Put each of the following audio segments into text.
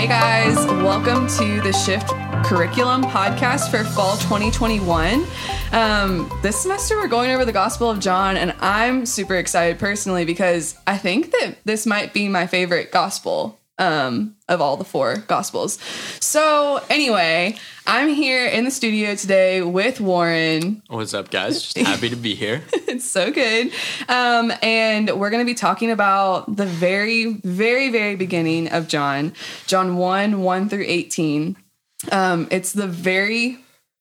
Hey guys, welcome to the Shift Curriculum podcast for fall 2021. Um, this semester we're going over the Gospel of John, and I'm super excited personally because I think that this might be my favorite gospel um, of all the four gospels. So, anyway, I'm here in the studio today with Warren. What's up, guys? Just happy to be here. it's so good. Um, and we're going to be talking about the very, very, very beginning of John, John 1 1 through 18. Um, it's the very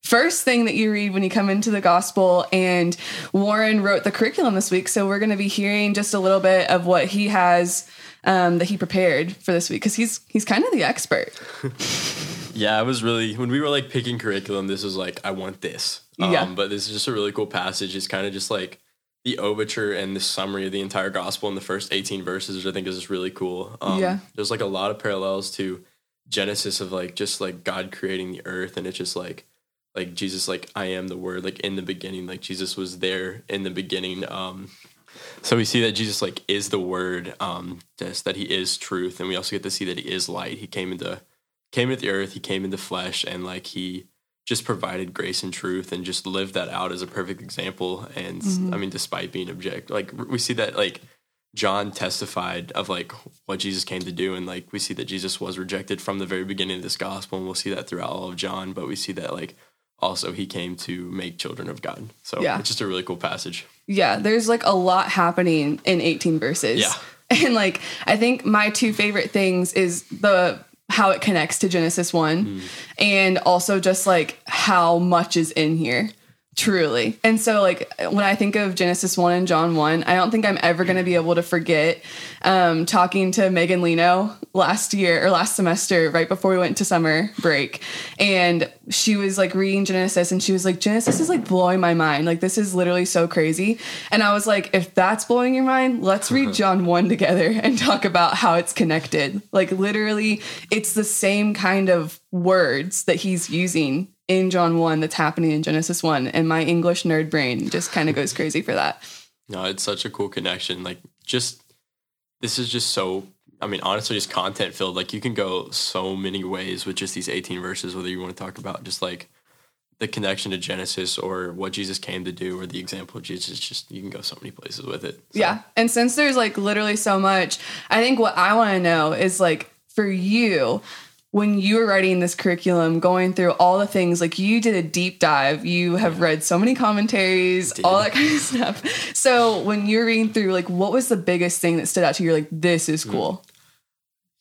first thing that you read when you come into the gospel. And Warren wrote the curriculum this week. So we're going to be hearing just a little bit of what he has um, that he prepared for this week because he's he's kind of the expert. yeah, I was really when we were like picking curriculum. This was like I want this. Um, yeah. But this is just a really cool passage. It's kind of just like the overture and the summary of the entire gospel in the first 18 verses, which I think is just really cool. Um, yeah. There's like a lot of parallels to Genesis of like just like God creating the earth, and it's just like like Jesus like I am the word like in the beginning like Jesus was there in the beginning um so we see that Jesus like is the word, um, just that he is truth, and we also get to see that he is light. He came into came into the earth, he came into flesh, and like he just provided grace and truth and just lived that out as a perfect example. And mm-hmm. I mean, despite being object, like we see that like John testified of like what Jesus came to do, and like we see that Jesus was rejected from the very beginning of this gospel, and we'll see that throughout all of John. But we see that like also he came to make children of God. So yeah. it's just a really cool passage. Yeah, there's like a lot happening in 18 verses. Yeah. And like I think my two favorite things is the how it connects to Genesis 1 mm. and also just like how much is in here. Truly. And so, like, when I think of Genesis 1 and John 1, I don't think I'm ever going to be able to forget um, talking to Megan Leno last year or last semester, right before we went to summer break. And she was like reading Genesis and she was like, Genesis is like blowing my mind. Like, this is literally so crazy. And I was like, if that's blowing your mind, let's read John 1 together and talk about how it's connected. Like, literally, it's the same kind of words that he's using in John 1 that's happening in Genesis 1. And my English nerd brain just kind of goes crazy for that. No, it's such a cool connection. Like, just this is just so, I mean, honestly, just content filled. Like, you can go so many ways with just these 18 verses, whether you want to talk about just like the connection to Genesis or what Jesus came to do or the example of Jesus. Just, you can go so many places with it. So. Yeah. And since there's like literally so much, I think what I want to know is like, for you, when you were writing this curriculum, going through all the things, like you did a deep dive, you have read so many commentaries, all that kind of stuff. So when you're reading through, like, what was the biggest thing that stood out to you? You're like, this is cool.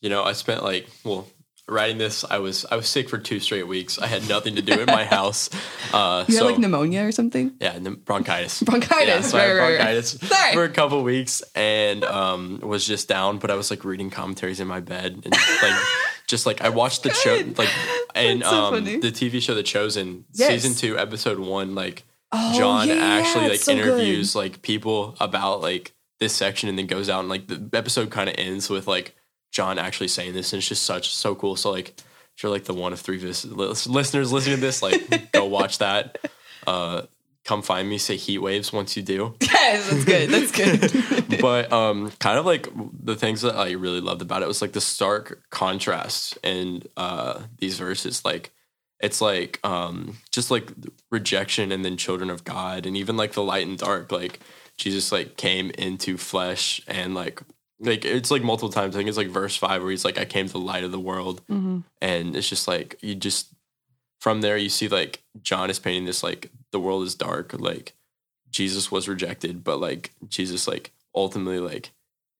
You know, I spent like, well, writing this, I was I was sick for two straight weeks. I had nothing to do in my house. Uh, you so, had like pneumonia or something. Yeah, bronchitis. Bronchitis. Yeah, so right, right, bronchitis right. for a couple weeks and um, was just down. But I was like reading commentaries in my bed and like just like I watched the show like and so um, the TV show The Chosen yes. season two episode one like oh, John yeah, actually yeah, like so interviews good. like people about like this section and then goes out and like the episode kind of ends with like John actually saying this, and it's just such so cool. So like, if you're like the one of three vis- listeners listening to this, like go watch that. Uh, come find me. Say heat waves once you do. Yes, that's good. That's good. but um, kind of like the things that I really loved about it was like the stark contrast in uh, these verses. Like it's like um, just like rejection and then children of God, and even like the light and dark. Like Jesus like came into flesh and like like it's like multiple times. I think it's like verse five where he's like, "I came to the light of the world," mm-hmm. and it's just like you just from there you see like John is painting this like the world is dark, like Jesus was rejected, but like Jesus like ultimately like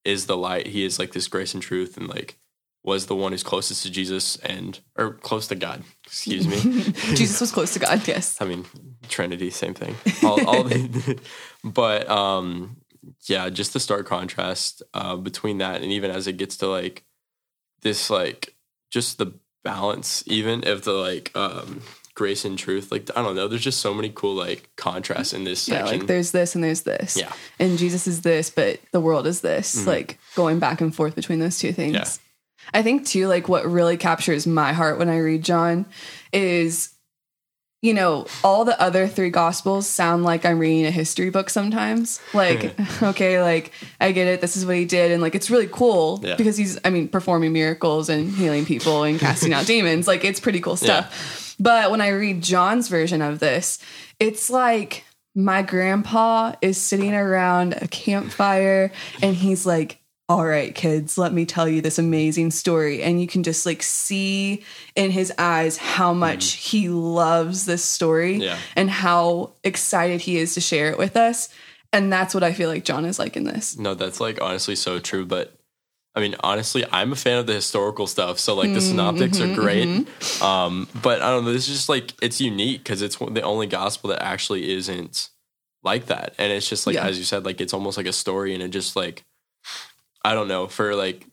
is the light. He is like this grace and truth, and like was the one who's closest to Jesus and or close to God. Excuse me. Jesus was close to God. Yes. I mean Trinity, same thing. All, all the, but um yeah, just the stark contrast uh, between that and even as it gets to like this like just the balance even if the like um grace and truth like i don't know there's just so many cool like contrasts in this yeah section. like there's this and there's this yeah and jesus is this but the world is this mm-hmm. like going back and forth between those two things yeah. i think too like what really captures my heart when i read john is you know, all the other three gospels sound like I'm reading a history book sometimes. Like, okay, like I get it, this is what he did, and like it's really cool Yeah. because he's, I mean, performing miracles and healing people and casting out demons. Like it's pretty cool stuff. But when I read John's version of this, it's like my grandpa is sitting around a campfire and he's like, all right, kids, let me tell you this amazing story. And you can just like see in his eyes how mm-hmm. much he loves this story Yeah. and how excited he is to share it with us. And that's what I feel like John is like in this. No, that's like honestly so true. But I mean, honestly, I'm a fan of the historical stuff. So like the mm-hmm, synoptics are mm-hmm, great. Mm-hmm. Um, but I don't know. This is just like it's unique because it's the only gospel that actually isn't like that. And it's just like Yeah. as you said, like it's almost like a story, and it just like I don't know for like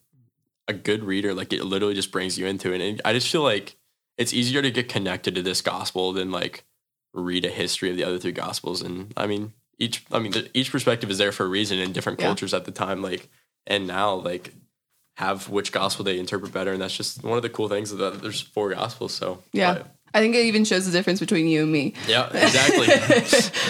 a good reader, like it literally just brings you into it. And I just feel like it's easier to get connected to this gospel than like read a history of the other three gospels. And I mean, each I mean, each perspective is there for a reason in different Yeah. cultures at the time. Like, and now like have which gospel they interpret better, and that's just one of the cool things that there's four gospels. So Yeah. but- I think it even shows the difference between you and me. yeah, exactly.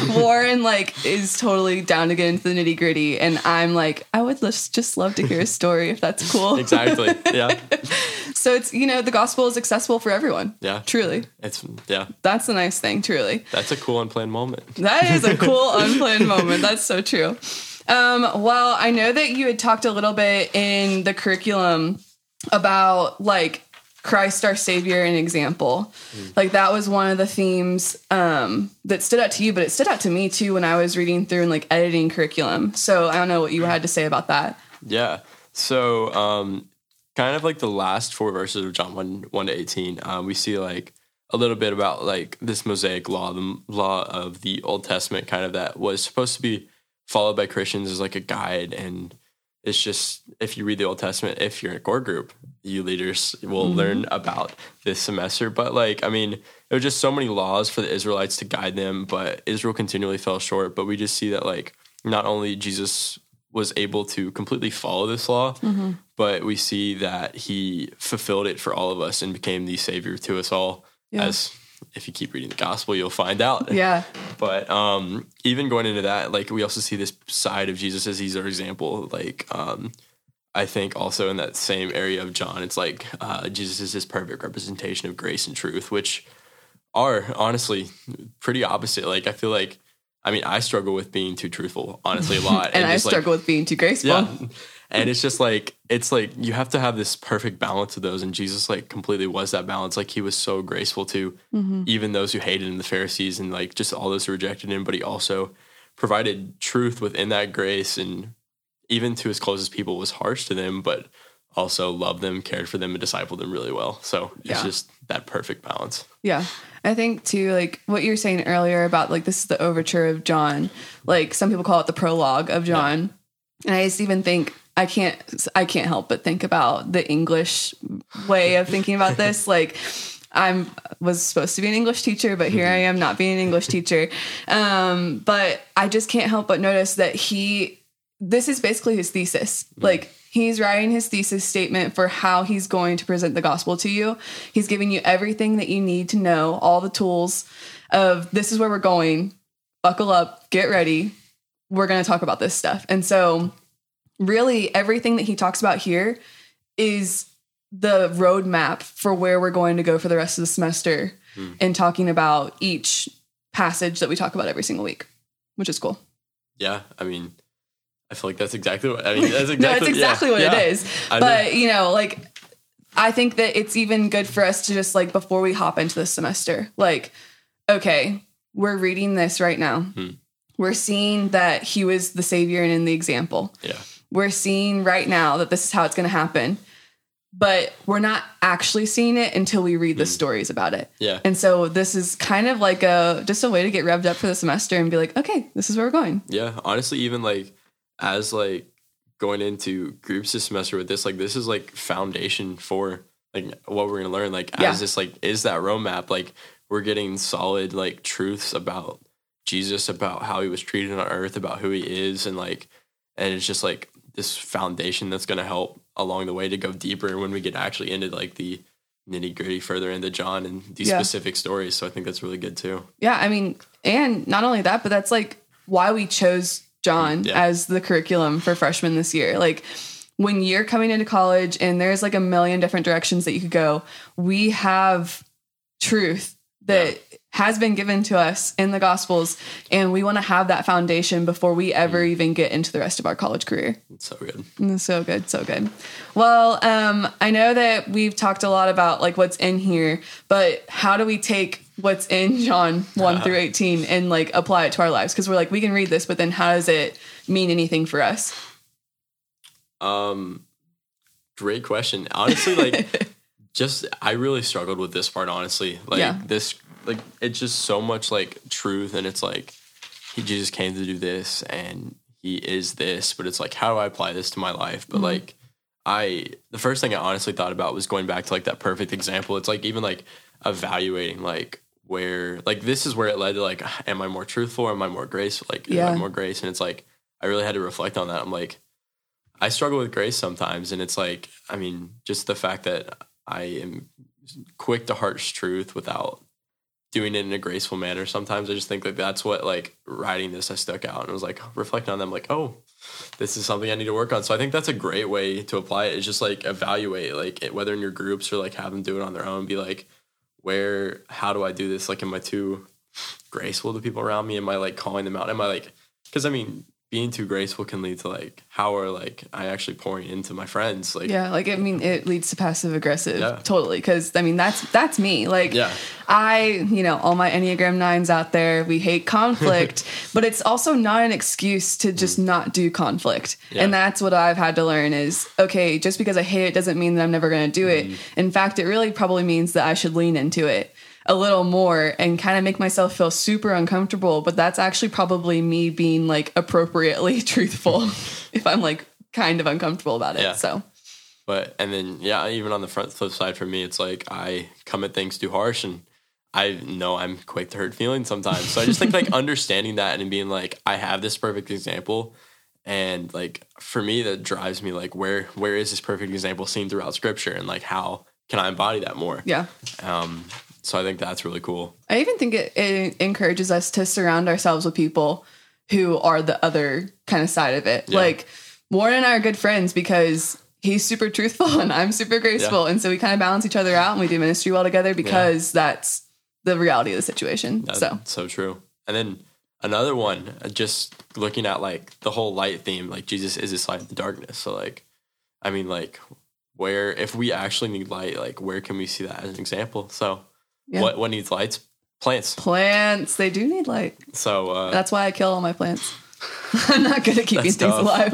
Warren like is totally down to get into the nitty gritty, and I'm like, I would just just love to hear a story if that's cool. exactly. Yeah, So it's you know the gospel is accessible for everyone. yeah. Truly, It's yeah. that's the nice thing. Truly, That's a cool unplanned moment. that is a cool unplanned moment. That's so true. Um, well, I know that you had talked a little bit in the curriculum about like Christ our Savior and example. Like that was one of the themes um, that stood out to you, but it stood out to me too when I was reading through and like editing curriculum. So I don't know what you had to say about that. Yeah. So, um, kind of like the last four verses of John 1, 1 to 18, um, we see like a little bit about like this Mosaic law, the law of the Old Testament, kind of that was supposed to be followed by Christians as like a guide. And it's just, if you read the Old Testament, if you're in a core group, you leaders will mm-hmm. learn about this semester. But like, I mean, there were just so many laws for the Israelites to guide them, but Israel continually fell short. But we just see that like not only Jesus was able to completely follow this law, mm-hmm. but we see that he fulfilled it for all of us and became the savior to us all. Yeah. As if you keep reading the gospel, you'll find out. Yeah. But um, even going into that, like we also see this side of Jesus as he's our example. Like um, I think also in that same area of John, it's like uh, Jesus is this perfect representation of grace and truth, which are honestly pretty opposite. Like I feel like, I mean, I struggle with being too truthful, honestly, a lot, And, I just, like, struggle with being too graceful. yeah. And it's just like it's like you have to have this perfect balance of those, and Jesus like completely was that balance. Like he was so graceful to mm-hmm. even those who hated him, the Pharisees, and like just all those who rejected him. But he also provided truth within that grace, and even to his closest people was harsh to them, but also loved them, cared for them, and discipled them really well. So it's Yeah. just that perfect balance. Yeah. I think too, like what you were saying earlier about like this is the overture of John. Like some people call it the prologue of John. And I just even think I can't I can't help but think about the English way of thinking about this. like I'm was supposed to be an English teacher, but here I am not being an English teacher. Um, but I just can't help but notice that he this is basically his thesis. Like he's writing his thesis statement for how he's going to present the gospel to you. He's giving you everything that you need to know, all the tools of this is where we're going. Buckle up, get ready. We're going to talk about this stuff. And so really everything that he talks about here is the roadmap for where we're going to go for the rest of the semester and talking about each passage that we talk about every single week, which is cool. Yeah, I mean, I feel like that's exactly what I mean. That's exactly, no, it's exactly yeah, what yeah. it is. But you know, like I think that it's even good for us to just like before we hop into the semester, like, okay, we're reading this right now. Hmm. We're seeing that he was the savior and in the example. Yeah, We're seeing right now that this is how it's going to happen. But we're not actually seeing it until we read the mm. stories about it. yeah. And so this is kind of like a just a way to get revved up for the semester and be like, okay, this is where we're going. Yeah, honestly, even like as like going into groups this semester with this, like this is like foundation for like what we're gonna learn. Like Yeah. as this like is that roadmap, like we're getting solid like truths about Jesus, about how he was treated on earth, about who he is, and like and it's just like this foundation that's gonna help along the way to go deeper when we get actually into like the nitty gritty further into John and these Yeah. specific stories. So I think that's really good too. Yeah, I mean, and not only that, but that's like why we chose John Yeah. as the curriculum for freshmen this year. Like when you're coming into college and there's like a million different directions that you could go, we have truth that has been given to us in the gospels and we want to have that foundation before we ever Mm. even get into the rest of our college career. It's so good. Mm, So good, so good. Well, um, I know that we've talked a lot about like what's in here, but how do we take what's in John one through eighteen and like apply it to our lives? Because we're like we can read this, but then how does it mean anything for us? Um, great question. Honestly, like, just I really struggled with this part. Honestly, like Yeah. this, like it's just so much like truth, and it's like he Jesus came to do this, and he is this, but it's like how do I apply this to my life? But mm-hmm. like. I the first thing I honestly thought about was going back to like that perfect example. It's like even like evaluating like where like this is where it led to like am I more truthful? Am I more grace? Like am I more grace? And it's like I really had to reflect on that. I'm like I struggle with grace sometimes, and it's like I mean just the fact that I am quick to harsh truth without doing it in a graceful manner. Sometimes I just think like that's what like writing this I stuck out and was like reflecting on them like oh this is something I need to work on. So I think that's a great way to apply it. Is just like evaluate, like whether in your groups or like have them do it on their own. Be like, where, how do I do this? Like, am I too graceful to people around me? Am I like calling them out? Am I like, because I mean, being too graceful can lead to like how are like I actually pouring into my friends? Like, Yeah, like I mean, it leads to passive aggressive, Yeah. totally. Because I mean, that's that's me. Like, Yeah. I, you know, all my Enneagram nines out there, we hate conflict, but it's also not an excuse to just not do conflict. Mm. Yeah. And that's what I've had to learn is okay, just because I hate it doesn't mean that I'm never going to do Mm-hmm. it. In fact, it really probably means that I should lean into it a little more and kind of make myself feel super uncomfortable. But that's actually probably me being like appropriately truthful if I'm like kind of uncomfortable about it. Yeah. So, But and then yeah, even on the front flip side for me, it's like I come at things too harsh and I know I'm quick to hurt feelings sometimes. So I just think like understanding that and being like, I have this perfect example. And like for me that drives me like where where is this perfect example seen throughout scripture and like how can I embody that more? yeah. Um so I think that's really cool. I even think it, it encourages us to surround ourselves with people who are the other kind of side of it. Yeah. Like Warren and I are good friends because he's super truthful and I'm super graceful. And so we kind of balance each other out and we do ministry well together because that's the reality of the situation. That's so so true. And then another one, uh, just looking at like the whole light theme, like Jesus is this light in the darkness. So like, I mean, like where if we actually need light, like where can we see that as an example? So Yeah. what what needs lights? Plants. plants, they do need light. So uh, That's why I kill all my plants. I'm not good at keeping things tough. alive.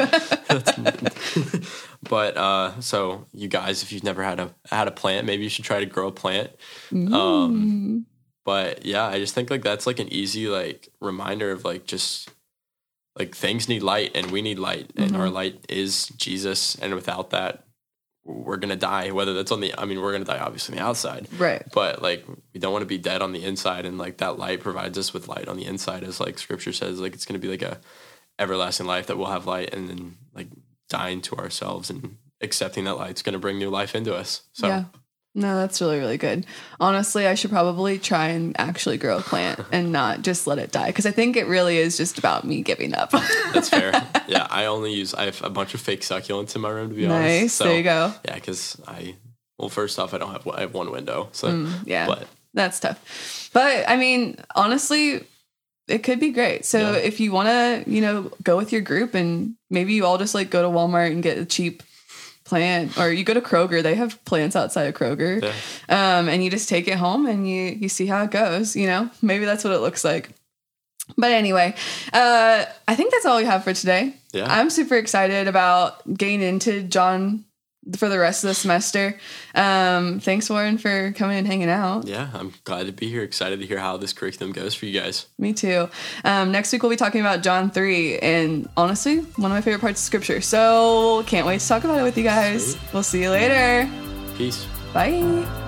but uh, so you guys, if you've never had a had a plant, maybe you should try to grow a plant. Mm. Um, but yeah, I just think like that's like an easy like reminder of like just like things need light and we need light and Mm-hmm. our light is Jesus and without that we're gonna die. Whether that's on the I mean we're gonna die obviously on the outside, right. but like we don't want to be dead on the inside and like that light provides us with light on the inside as like Scripture says like it's gonna be like a everlasting life that we'll have light and then like dying to ourselves and accepting that light's gonna bring new life into us. So Yeah. No, that's really, really good. Honestly, I should probably try and actually grow a plant and not just let it die because I think it really is just about me giving up. That's fair. yeah, I only use I have a bunch of fake succulents in my room to be honest. nice. So, there you go. Yeah, because I well, first off, I don't have I have one window, so Mm, Yeah. But That's tough. But I mean, honestly, it could be great. So Yeah. if you want to, you know, go with your group and maybe you all just like go to Walmart and get a cheap plant or you go to Kroger, they have plants outside of Kroger. Yeah. Um, and you just take it home and you you see how it goes, you know? Maybe that's what it looks like. But anyway, uh, I think that's all we have for today. Yeah. I'm super excited about getting into John for the rest of the semester. Um, thanks, Warren, for coming and hanging out. yeah, I'm glad to be here. Excited to hear how this curriculum goes for you guys. Me too. Um, next week we'll be talking about John 3 and honestly, one of my favorite parts of scripture. So can't wait to talk about it with you guys. We'll see you later. Peace. Bye.